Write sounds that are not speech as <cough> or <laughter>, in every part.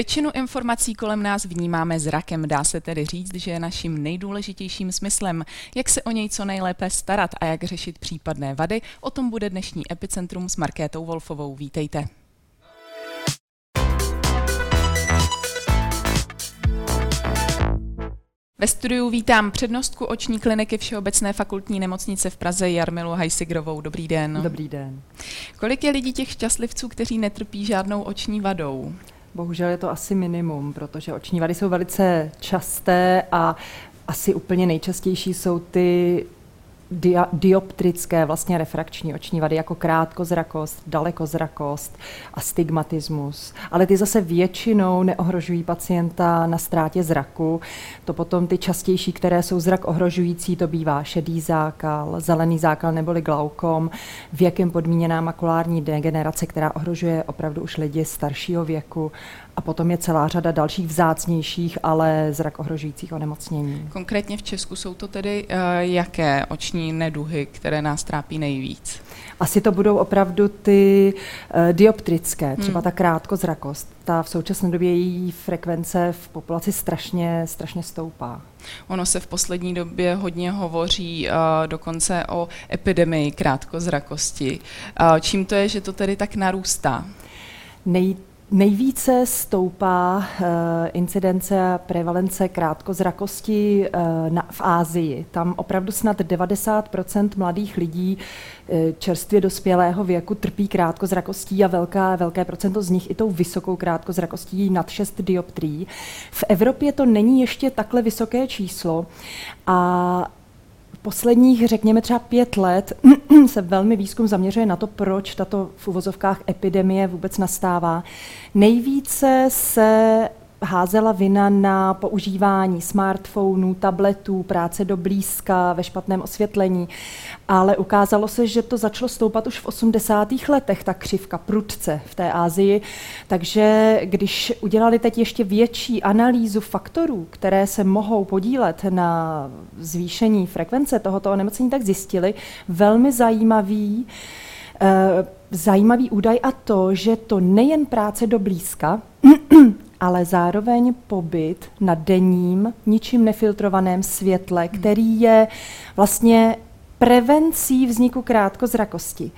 Většinu informací kolem nás vnímáme zrakem, dá se tedy říct, že je naším nejdůležitějším smyslem. Jak se o něj co nejlépe starat a jak řešit případné vady, o tom bude dnešní Epicentrum s Markétou Wolfovou. Vítejte. Ve studiu vítám přednostku oční kliniky Všeobecné fakultní nemocnice v Praze Jarmilu Hajsigrovou. Dobrý den. Dobrý den. Kolik je lidí těch šťastlivců, kteří netrpí žádnou oční vadou? Bohužel je to asi minimum, protože oční vady jsou velice časté a asi úplně nejčastější jsou ty dia, dioptrické, vlastně refrakční oční vady, jako krátkozrakost, dalekozrakost, astigmatismus. Ale ty zase většinou neohrožují pacienta na ztrátě zraku. To potom ty častější, které jsou zrak ohrožující, to bývá šedý zákal, zelený zákal neboli glaukom, věkem podmíněná makulární degenerace, která ohrožuje opravdu už lidi staršího věku a potom je celá řada dalších vzácnějších, ale zrak ohrožujících onemocnění. Konkrétně v Česku jsou to tedy uh, jaké oční neduhy, které nás trápí nejvíc? Asi to budou opravdu ty uh, dioptrické, třeba hmm. ta krátkozrakost. Ta v současné době její frekvence v populaci strašně, strašně stoupá. Ono se v poslední době hodně hovoří uh, dokonce o epidemii krátkozrakosti. Uh, čím to je, že to tedy tak narůstá? Nej, Nejvíce stoupá uh, incidence a prevalence krátkozrakosti na, v Ázii. Tam opravdu snad 90% mladých lidí uh, čerstvě dospělého věku trpí krátkozrakostí a velká, velké procento z nich i tou vysokou krátkozrakostí nad 6 dioptrií. V Evropě to není ještě takhle vysoké číslo a posledních, řekněme třeba pět let, <clears throat> se velmi výzkum zaměřuje na to, proč tato v uvozovkách epidemie vůbec nastává. Nejvíce se házela vina na používání smartphonů, tabletů, práce do blízka, ve špatném osvětlení, ale ukázalo se, že to začalo stoupat už v 80. letech, ta křivka prudce v té Ázii, takže když udělali teď ještě větší analýzu faktorů, které se mohou podílet na zvýšení frekvence tohoto onemocnění, tak zjistili velmi zajímavý eh, zajímavý údaj a to, že to nejen práce do blízka, ale zároveň pobyt na denním, ničím nefiltrovaném světle, který je vlastně prevencí vzniku krátkozrakosti.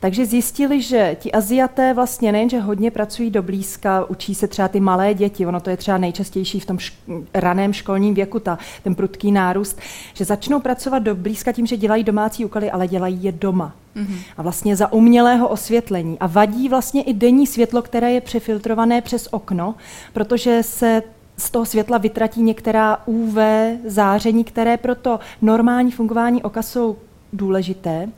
Takže zjistili, že ti Aziaté vlastně nejenže hodně pracují do blízka, učí se třeba ty malé děti, ono to je třeba nejčastější v tom šk- raném školním věku, ta, ten prudký nárůst, že začnou pracovat do blízka tím, že dělají domácí úkoly, ale dělají je doma. Mm-hmm. A vlastně za umělého osvětlení. A vadí vlastně i denní světlo, které je přefiltrované přes okno, protože se z toho světla vytratí některá UV záření, které pro to normální fungování oka jsou důležité.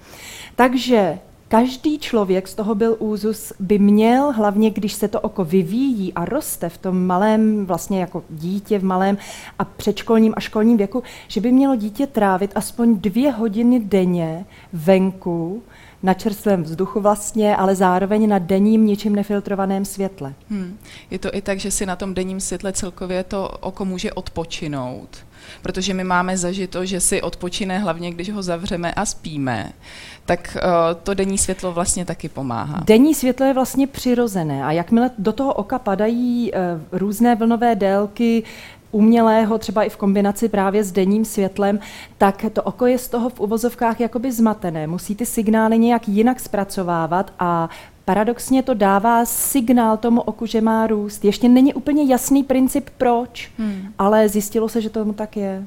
Takže každý člověk, z toho byl úzus, by měl, hlavně když se to oko vyvíjí a roste v tom malém, vlastně jako dítě v malém a předškolním a školním věku, že by mělo dítě trávit aspoň dvě hodiny denně venku, na čerstvém vzduchu vlastně, ale zároveň na denním ničím nefiltrovaném světle. Hmm. Je to i tak, že si na tom denním světle celkově to oko může odpočinout protože my máme zažito, že si odpočine hlavně, když ho zavřeme a spíme, tak uh, to denní světlo vlastně taky pomáhá. Denní světlo je vlastně přirozené a jakmile do toho oka padají uh, různé vlnové délky, umělého, třeba i v kombinaci právě s denním světlem, tak to oko je z toho v uvozovkách jakoby zmatené. Musí ty signály nějak jinak zpracovávat a paradoxně to dává signál tomu oku, že má růst. Ještě není úplně jasný princip proč, hmm. ale zjistilo se, že tomu tak je.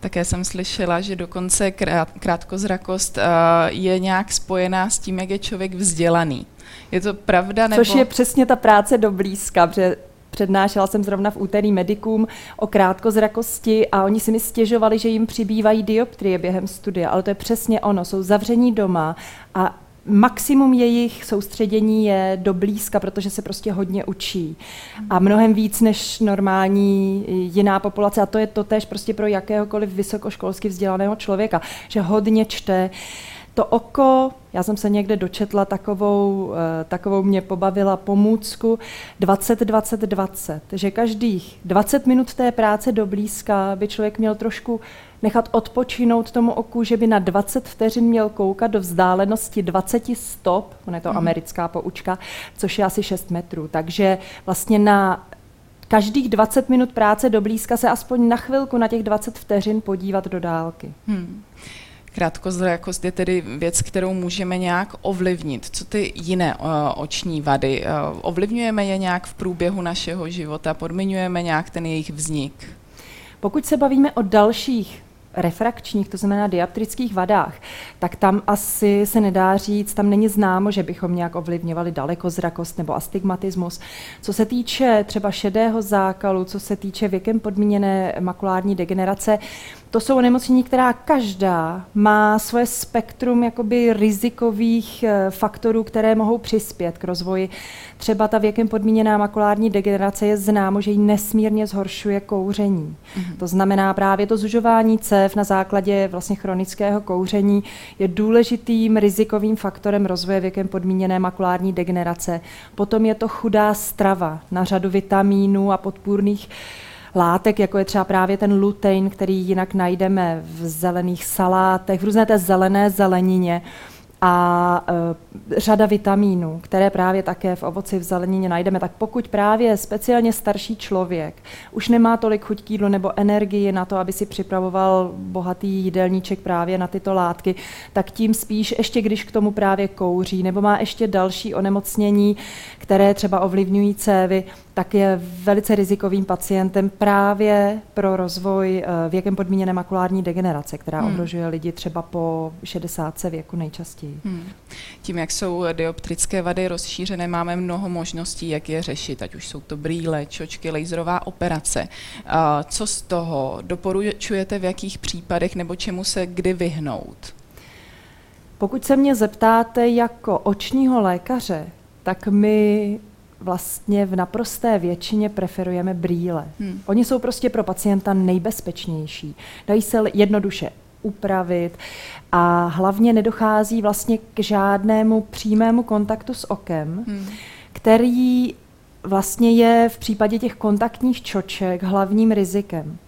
Také jsem slyšela, že dokonce krát, krátkozrakost uh, je nějak spojená s tím, jak je člověk vzdělaný. Je to pravda? Nebo... Což je přesně ta práce do blízka, protože Přednášela jsem zrovna v úterý medikům o krátkozrakosti a oni si mi stěžovali, že jim přibývají dioptrie během studia, ale to je přesně ono. Jsou zavření doma a maximum jejich soustředění je do blízka, protože se prostě hodně učí. A mnohem víc než normální jiná populace. A to je to tež prostě pro jakéhokoliv vysokoškolsky vzdělaného člověka, že hodně čte. To oko, já jsem se někde dočetla takovou, eh, takovou mě pobavila pomůcku 20-20-20, že každých 20 minut té práce do blízka by člověk měl trošku nechat odpočinout tomu oku, že by na 20 vteřin měl koukat do vzdálenosti 20 stop, ona je to mm. americká poučka, což je asi 6 metrů. Takže vlastně na každých 20 minut práce do blízka se aspoň na chvilku na těch 20 vteřin podívat do dálky. Hmm. Krátkozrakost je tedy věc, kterou můžeme nějak ovlivnit. Co ty jiné uh, oční vady? Uh, ovlivňujeme je nějak v průběhu našeho života? Podmiňujeme nějak ten jejich vznik? Pokud se bavíme o dalších refrakčních, to znamená dioptrických vadách, tak tam asi se nedá říct, tam není známo, že bychom nějak ovlivňovali dalekozrakost nebo astigmatismus. Co se týče třeba šedého zákalu, co se týče věkem podmíněné makulární degenerace, to jsou onemocnění, která každá má svoje spektrum jakoby rizikových eh, faktorů, které mohou přispět k rozvoji. Třeba ta věkem podmíněná makulární degenerace je známo, že ji nesmírně zhoršuje kouření. Mm-hmm. To znamená právě to zužování cév na základě vlastně chronického kouření je důležitým rizikovým faktorem rozvoje věkem podmíněné makulární degenerace. Potom je to chudá strava na řadu vitamínů a podpůrných látek, jako je třeba právě ten lutein, který jinak najdeme v zelených salátech, v různé té zelené zelenině a e, řada vitamínů, které právě také v ovoci v zelenině najdeme, tak pokud právě speciálně starší člověk už nemá tolik chuť k jídlu nebo energii na to, aby si připravoval bohatý jídelníček právě na tyto látky, tak tím spíš ještě když k tomu právě kouří nebo má ještě další onemocnění, které třeba ovlivňují cévy, tak je velice rizikovým pacientem právě pro rozvoj eh, věkem podmíněné makulární degenerace, která hmm. ohrožuje lidi třeba po 60 věku nejčastěji. Hmm. Tím, jak jsou dioptrické vady rozšířené, máme mnoho možností, jak je řešit, ať už jsou to brýle, čočky, laserová operace. Co z toho doporučujete v jakých případech nebo čemu se kdy vyhnout? Pokud se mě zeptáte jako očního lékaře, tak my vlastně v naprosté většině preferujeme brýle. Hmm. Oni jsou prostě pro pacienta nejbezpečnější. Dají se jednoduše upravit a hlavně nedochází vlastně k žádnému přímému kontaktu s okem, hmm. který vlastně je v případě těch kontaktních čoček hlavním rizikem.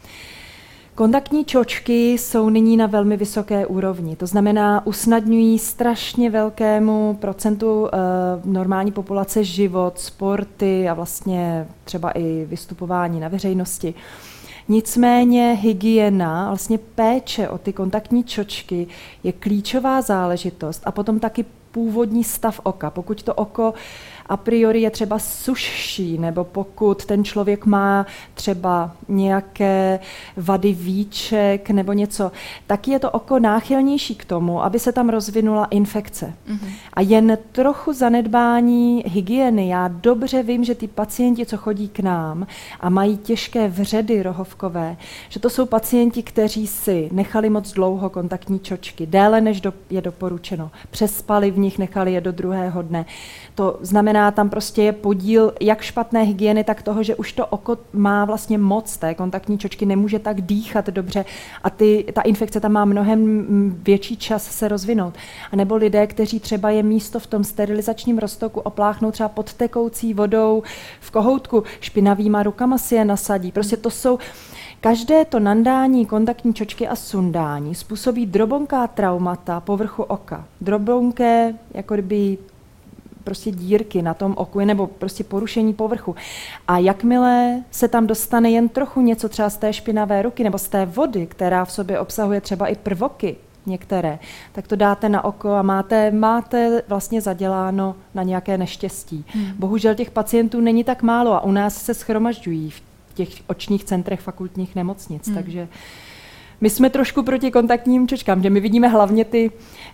Kontaktní čočky jsou nyní na velmi vysoké úrovni, to znamená, usnadňují strašně velkému procentu uh, normální populace život, sporty a vlastně třeba i vystupování na veřejnosti. Nicméně hygiena, vlastně péče o ty kontaktní čočky je klíčová záležitost a potom taky původní stav oka. Pokud to oko a priori je třeba sušší, nebo pokud ten člověk má třeba nějaké vady výček nebo něco, tak je to oko náchylnější k tomu, aby se tam rozvinula infekce. Mm-hmm. A jen trochu zanedbání hygieny. Já dobře vím, že ty pacienti, co chodí k nám a mají těžké vředy rohovkové, že to jsou pacienti, kteří si nechali moc dlouho kontaktní čočky, déle než do, je doporučeno. Přespali v nich, nechali je do druhého dne. To znamená, tam prostě je podíl jak špatné hygieny, tak toho, že už to oko má vlastně moc té kontaktní čočky, nemůže tak dýchat dobře a ty, ta infekce tam má mnohem větší čas se rozvinout. A nebo lidé, kteří třeba je místo v tom sterilizačním roztoku opláchnou třeba pod tekoucí vodou v kohoutku, špinavýma rukama si je nasadí. Prostě to jsou Každé to nandání kontaktní čočky a sundání způsobí drobonká traumata povrchu oka. Drobonké, jako kdyby prostě dírky na tom oku nebo prostě porušení povrchu. A jakmile se tam dostane jen trochu něco třeba z té špinavé ruky nebo z té vody, která v sobě obsahuje třeba i prvoky, některé, tak to dáte na oko a máte, máte vlastně zaděláno na nějaké neštěstí. Hmm. Bohužel těch pacientů není tak málo a u nás se schromažďují v těch očních centrech fakultních nemocnic, hmm. takže my jsme trošku proti kontaktním čočkám, že my vidíme hlavně ty,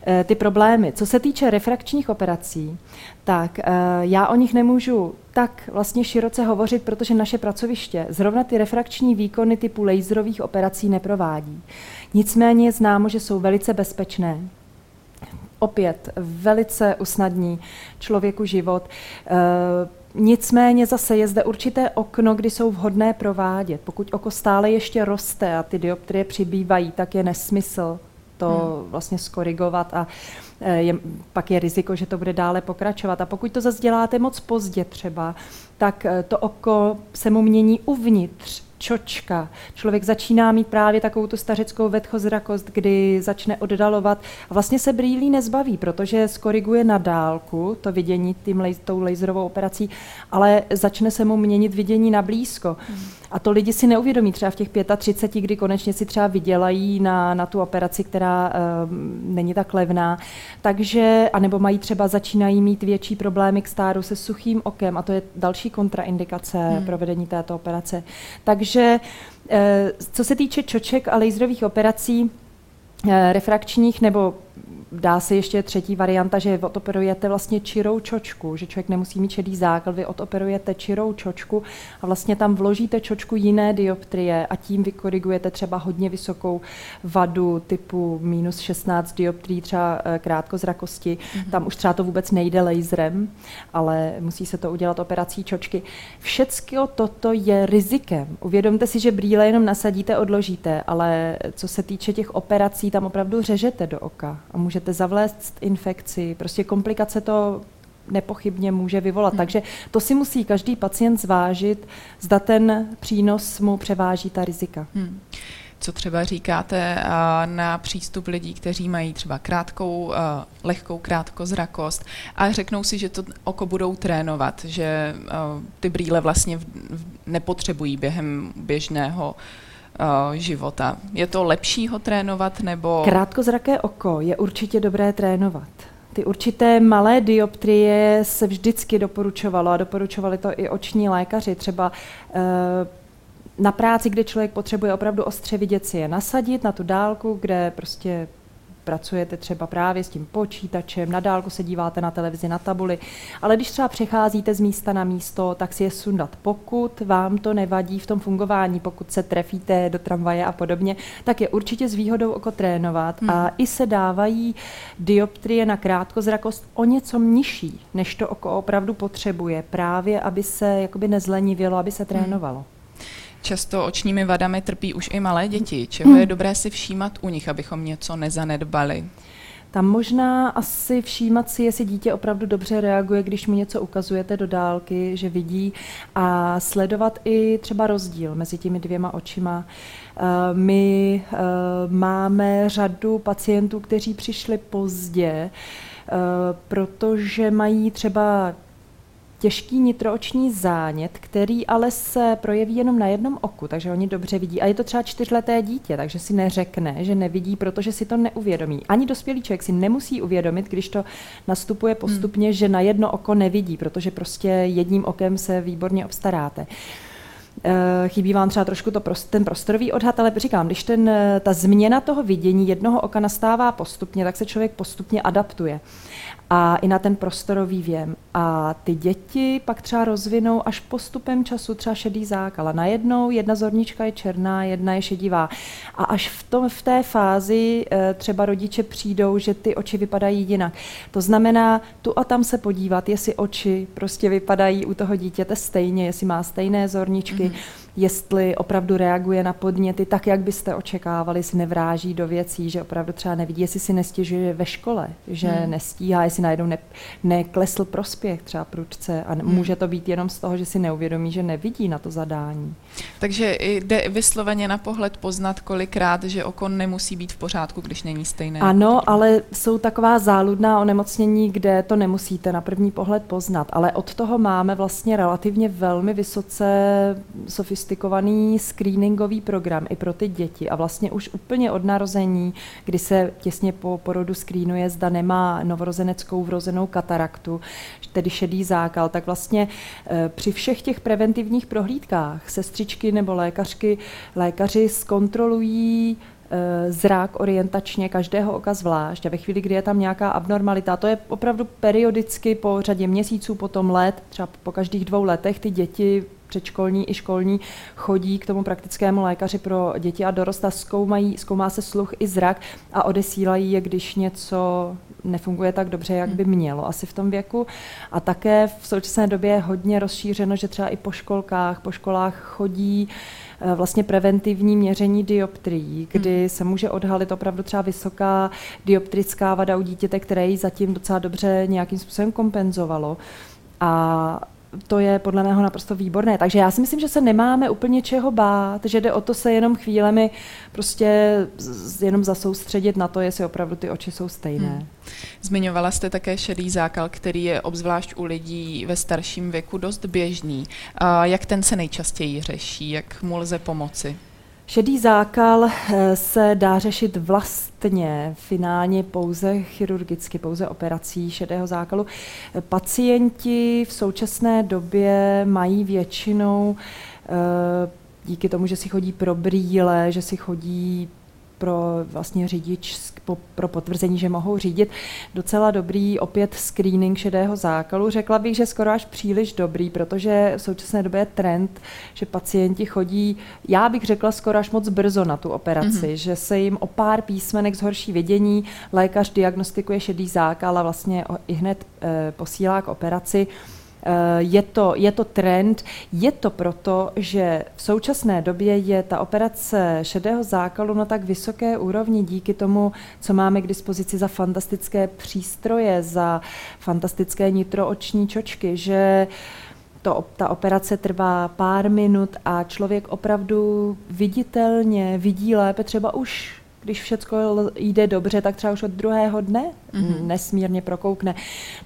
eh, ty problémy. Co se týče refrakčních operací, tak eh, já o nich nemůžu tak vlastně široce hovořit, protože naše pracoviště zrovna ty refrakční výkony typu laserových operací neprovádí. Nicméně je známo, že jsou velice bezpečné, opět velice usnadní člověku život. Eh, Nicméně zase je zde určité okno, kdy jsou vhodné provádět. Pokud oko stále ještě roste a ty dioptrie přibývají, tak je nesmysl to hmm. vlastně skorigovat a e, je, pak je riziko, že to bude dále pokračovat. A pokud to zase děláte moc pozdě třeba, tak e, to oko se mu mění uvnitř čočka. Člověk začíná mít právě takovou tu stařeckou vetchozrakost, kdy začne oddalovat a vlastně se brýlí nezbaví, protože skoriguje na dálku to vidění tím, tou laserovou operací, ale začne se mu měnit vidění na blízko. Hmm. A to lidi si neuvědomí třeba v těch 35, kdy konečně si třeba vydělají na, na tu operaci, která uh, není tak levná. Takže, anebo mají třeba, začínají mít větší problémy k stáru se suchým okem a to je další kontraindikace hmm. provedení této operace. Takže uh, co se týče čoček a laserových operací, eh, refrakčních nebo dá se ještě třetí varianta, že odoperujete vlastně čirou čočku, že člověk nemusí mít šedý základ, vy odoperujete čirou čočku a vlastně tam vložíte čočku jiné dioptrie a tím vykorigujete třeba hodně vysokou vadu typu minus 16 dioptrií třeba eh, krátkozrakosti. Mm-hmm. Tam už třeba to vůbec nejde laserem, ale musí se to udělat operací čočky. Všecko toto je rizikem. Uvědomte si, že brýle jenom nasadíte, odložíte, ale co se týče těch operací, tam opravdu řežete do oka a můžete zavléct infekci, prostě komplikace to nepochybně může vyvolat. Hmm. Takže to si musí každý pacient zvážit, zda ten přínos mu převáží ta rizika. Hmm. Co třeba říkáte na přístup lidí, kteří mají třeba krátkou, lehkou krátkozrakost a řeknou si, že to oko budou trénovat, že ty brýle vlastně nepotřebují během běžného uh, života. Je to lepší ho trénovat nebo... Krátkozraké oko je určitě dobré trénovat. Ty určité malé dioptrie se vždycky doporučovalo a doporučovali to i oční lékaři. Třeba uh, na práci, kde člověk potřebuje opravdu ostře vidět, si je nasadit na tu dálku, kde prostě pracujete třeba právě s tím počítačem, na dálku se díváte na televizi, na tabuli, ale když třeba přecházíte z místa na místo, tak si je sundat. Pokud vám to nevadí v tom fungování, pokud se trefíte do tramvaje a podobně, tak je určitě s výhodou oko trénovat hmm. a i se dávají dioptrie na krátkozrakost o něco nižší, než to oko opravdu potřebuje, právě aby se jakoby nezlenivělo, aby se hmm. trénovalo. Hmm. Často očními vadami trpí už i malé děti. Čeho je dobré si všímat u nich, abychom něco nezanedbali? Tam možná asi všímat si, jestli dítě opravdu dobře reaguje, když mu něco ukazujete do dálky, že vidí a sledovat i třeba rozdíl mezi těmi dvěma očima. Eh, my eh, máme řadu pacientů, kteří přišli pozdě, eh, protože mají třeba těžký nitrooční zánět, který ale se projeví jenom na jednom oku, takže oni dobře vidí. A je to třeba čtyřleté dítě, takže si neřekne, že nevidí, protože si to neuvědomí. Ani dospělý člověk si nemusí uvědomit, když to nastupuje postupně, hmm. že na jedno oko nevidí, protože prostě jedním okem se výborně obstaráte. Eh, chybí vám třeba trošku to prost, ten prostorový odhad, ale říkám, když ten, ta změna toho vidění jednoho oka nastává postupně, tak se člověk postupně adaptuje a i na ten prostorový věm. A ty děti pak třeba rozvinou až postupem času třeba šedý zákal. Najednou jedna zornička je černá, jedna je šedivá. A až v, tom, v té fázi eh, třeba rodiče přijdou, že ty oči vypadají jinak. To znamená tu a tam se podívat, jestli oči prostě vypadají u toho dítěte stejně, jestli má stejné zorničky. Mm-hmm jestli opravdu reaguje na podněty tak, jak byste očekávali, si nevráží do věcí, že opravdu třeba nevidí, jestli si nestěžuje ve škole, že hmm. nestíhá, jestli najednou ne, neklesl prospěch třeba prudce a hmm. může to být jenom z toho, že si neuvědomí, že nevidí na to zadání. Takže jde vysloveně na pohled poznat kolikrát, že oko nemusí být v pořádku, když není stejné. Ano, ale jsou taková záludná onemocnění, kde to nemusíte na první pohled poznat, ale od toho máme vlastně relativně velmi vysoce sofistikované sofistikovaný screeningový program i pro ty děti. A vlastně už úplně od narození, kdy se těsně po porodu screenuje, zda nemá novorozeneckou vrozenou kataraktu, tedy šedý zákal, tak vlastně eh, při všech těch preventivních prohlídkách sestřičky nebo lékařky, lékaři zkontrolují eh, zrák orientačně každého oka zvlášť. A ve chvíli, kdy je tam nějaká abnormalita, to je opravdu periodicky po řadě měsíců, potom let, třeba po každých dvou letech ty děti předškolní i školní chodí k tomu praktickému lékaři pro děti a dorost a zkoumají, zkoumá se sluch i zrak a odesílají je, když něco nefunguje tak dobře, jak by mělo asi v tom věku. A také v současné době je hodně rozšířeno, že třeba i po školkách, po školách chodí eh, vlastně preventivní měření dioptrií, kdy hmm. se může odhalit opravdu třeba vysoká dioptrická vada u dítěte, které ji zatím docela dobře nějakým způsobem kompenzovalo. A to je podle mého naprosto výborné. Takže já si myslím, že se nemáme úplně čeho bát, že jde o to se jenom chvílemi prostě jenom zasoustředit na to, jestli opravdu ty oči jsou stejné. Hmm. Zmiňovala jste také šedý zákal, který je obzvlášť u lidí ve starším věku dost běžný. A jak ten se nejčastěji řeší? Jak mu lze pomoci? Šedý zákal eh, se dá řešit vlastně finálně pouze chirurgicky, pouze operací šedého zákalu. Pacienti v současné době mají většinou eh, díky tomu, že si chodí pro brýle, že si chodí pro vlastně řidič, pro potvrzení, že mohou řídit. Docela dobrý opět screening šedého zákalu. Řekla bych, že skoro až příliš dobrý, protože v současné době je trend, že pacienti chodí, já bych řekla skoro až moc brzo na tu operaci, mm-hmm. že se jim o pár písmenek zhorší vidění, lékař diagnostikuje šedý zákal a vlastně i hned e, posílá k operaci. Eh, je to, je to trend, je to proto, že v současné době je ta operace šedého zákalu na tak vysoké úrovni díky tomu, co máme k dispozici za fantastické přístroje, za fantastické nitrooční čočky, že to, ta operace trvá pár minut a člověk opravdu viditelně vidí lépe třeba už když všechno jde dobře, tak třeba už od druhého dne mm-hmm. nesmírně prokoukne.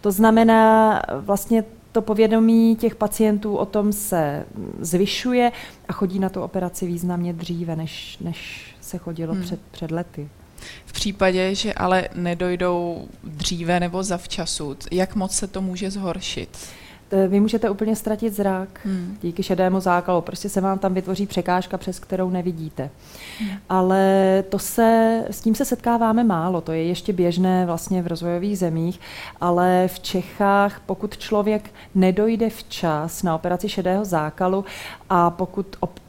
To znamená, vlastně to povědomí těch pacientů o tom se zvyšuje a chodí na tu operaci významně dříve, než, než se chodilo hmm. před, před lety. V případě, že ale nedojdou dříve nebo zavčasu, jak moc se to může zhoršit? Eh, vy můžete úplně ztratit zrak hmm. díky šedému zákalu. Prostě se vám tam vytvoří překážka, přes kterou nevidíte. Hmm. Ale to se, s tím se setkáváme málo. To je ještě běžné vlastně v rozvojových zemích, ale v Čechách, pokud člověk nedojde včas na operaci šedého zákalu a pokud op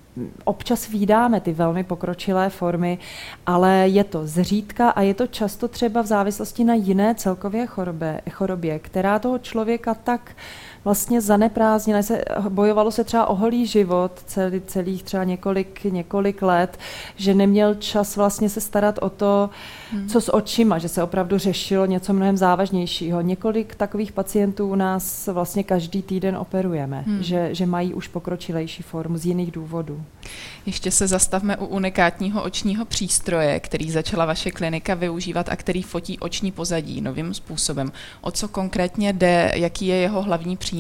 občas výdáme ty velmi pokročilé formy, ale je to zřídka a je to často třeba v závislosti na jiné celkově chorobě, chorobě která toho člověka tak uh, vlastně zaneprázdnila. Se, bojovalo se třeba o holý život celý, celých třeba několik, několik let, že neměl čas vlastně se starat o to, hmm. co s očima, že se opravdu řešilo něco mnohem závažnějšího. Několik takových pacientů u nás vlastně každý týden operujeme, hmm. že, že mají už pokročilejší formu z jiných důvodů. Ještě se zastavme u unikátního očního přístroje, který začala vaše klinika využívat a který fotí oční pozadí novým způsobem. O co konkrétně jde, jaký je jeho hlavní přínos?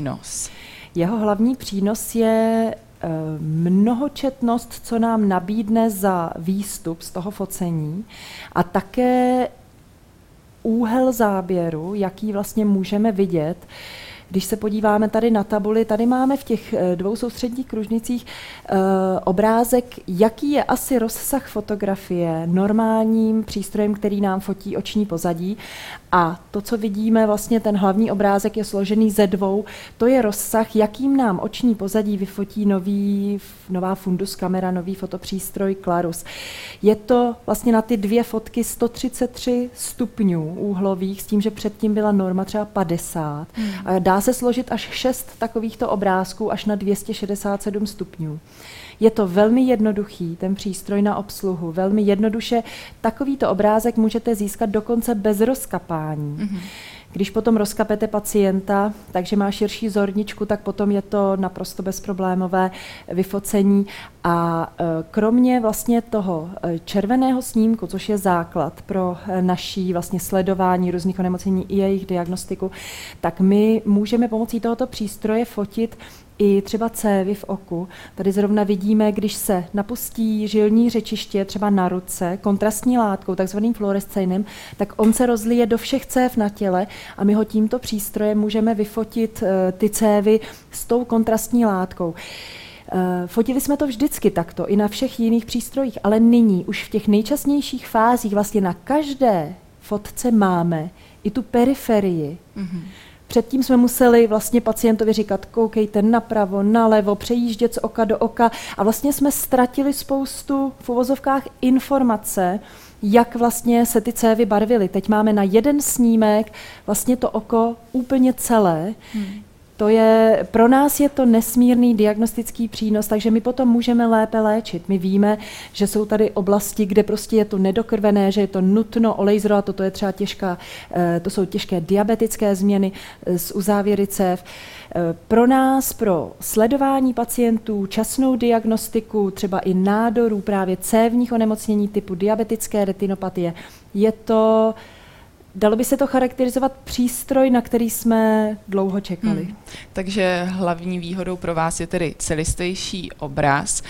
Jeho hlavní přínos je eh, mnohočetnost, co nám nabídne za výstup z toho focení a také úhel záběru, jaký vlastně můžeme vidět, když se podíváme tady na tabuli, tady máme v těch eh, dvou soustředních kružnicích uh, obrázek, jaký je asi rozsah fotografie normálním přístrojem, který nám fotí oční pozadí. A to, co vidíme, vlastně ten hlavní obrázek je složený ze dvou. To je rozsah, jakým nám oční pozadí vyfotí nový, nová fundus kamera, nový fotopřístroj Clarus. Je to vlastně na ty dvě fotky 133 stupňů úhlových, s tím, že předtím byla norma třeba 50. Hmm. Dá se složit až šest takovýchto obrázků až na 267 stupňů. Je to velmi jednoduchý, ten přístroj na obsluhu, velmi jednoduše. Takovýto obrázek můžete získat dokonce bez rozkapání. Mm-hmm. Když potom rozkapete pacienta, takže má širší zorničku, tak potom je to naprosto bezproblémové vyfocení. A e, kromě vlastně toho e, červeného snímku, což je základ pro e, naší vlastně sledování různých onemocnění i jejich diagnostiku, tak my můžeme pomocí tohoto přístroje fotit i třeba cévy v oku. Tady zrovna vidíme, když se napustí žilní řečiště třeba na ruce kontrastní látkou, takzvaným fluoresceinem, tak on se rozlije do všech cév na těle a my ho tímto přístrojem můžeme vyfotit ty cévy s tou kontrastní látkou. Eh, fotili jsme to vždycky takto, i na všech jiných přístrojích, ale nyní už v těch nejčastnějších fázích vlastně na každé fotce máme i tu periferii. Mm-hmm. Předtím jsme museli vlastně pacientovi říkat, koukejte napravo, nalevo, přejíždět z oka do oka a vlastně jsme ztratili spoustu v uvozovkách informace, jak vlastně se ty cévy barvily. Teď máme na jeden snímek vlastně to oko úplně celé. Hmm. To je, pro nás je to nesmírný diagnostický přínos, takže my potom můžeme lépe léčit. My víme, že jsou tady oblasti, kde prostě je to nedokrvené, že je to nutno olejzrovat, toto je třeba těžká, eh, to jsou těžké diabetické změny z uzávěry cév. Eh, pro nás, pro sledování pacientů, časnou diagnostiku, třeba i nádorů právě cévních onemocnění typu diabetické retinopatie, je to Dalo by se to charakterizovat přístroj, na který jsme dlouho čekali. Hmm. Takže hlavní výhodou pro vás je tedy celistejší obraz.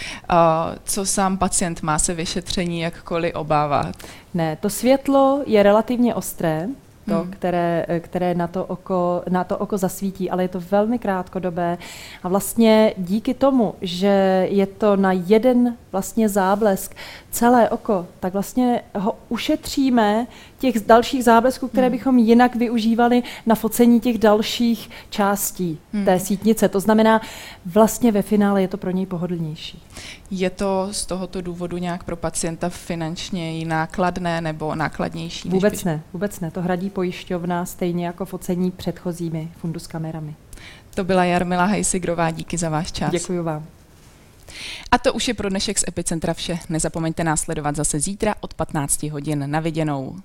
Co sám pacient má se vyšetření jakkoliv obávat? Ne, to světlo je relativně ostré, to, hmm. které, které na, to oko, na to oko zasvítí, ale je to velmi krátkodobé. A vlastně díky tomu, že je to na jeden vlastně záblesk celé oko, tak vlastně ho ušetříme těch dalších záblesků, které hmm. bychom jinak využívali na focení těch dalších částí hmm. té sítnice. To znamená, vlastně ve finále je to pro něj pohodlnější. Je to z tohoto důvodu nějak pro pacienta finančně nákladné nebo nákladnější? Vůbec by... ne, vůbec ne. To hradí pojišťovna stejně jako focení předchozími fundus kamerami. To byla Jarmila Hejsigrová, díky za váš čas. Děkuji vám. A to už je pro dnešek z Epicentra vše. Nezapomeňte následovat zase zítra od 15 hodin na viděnou.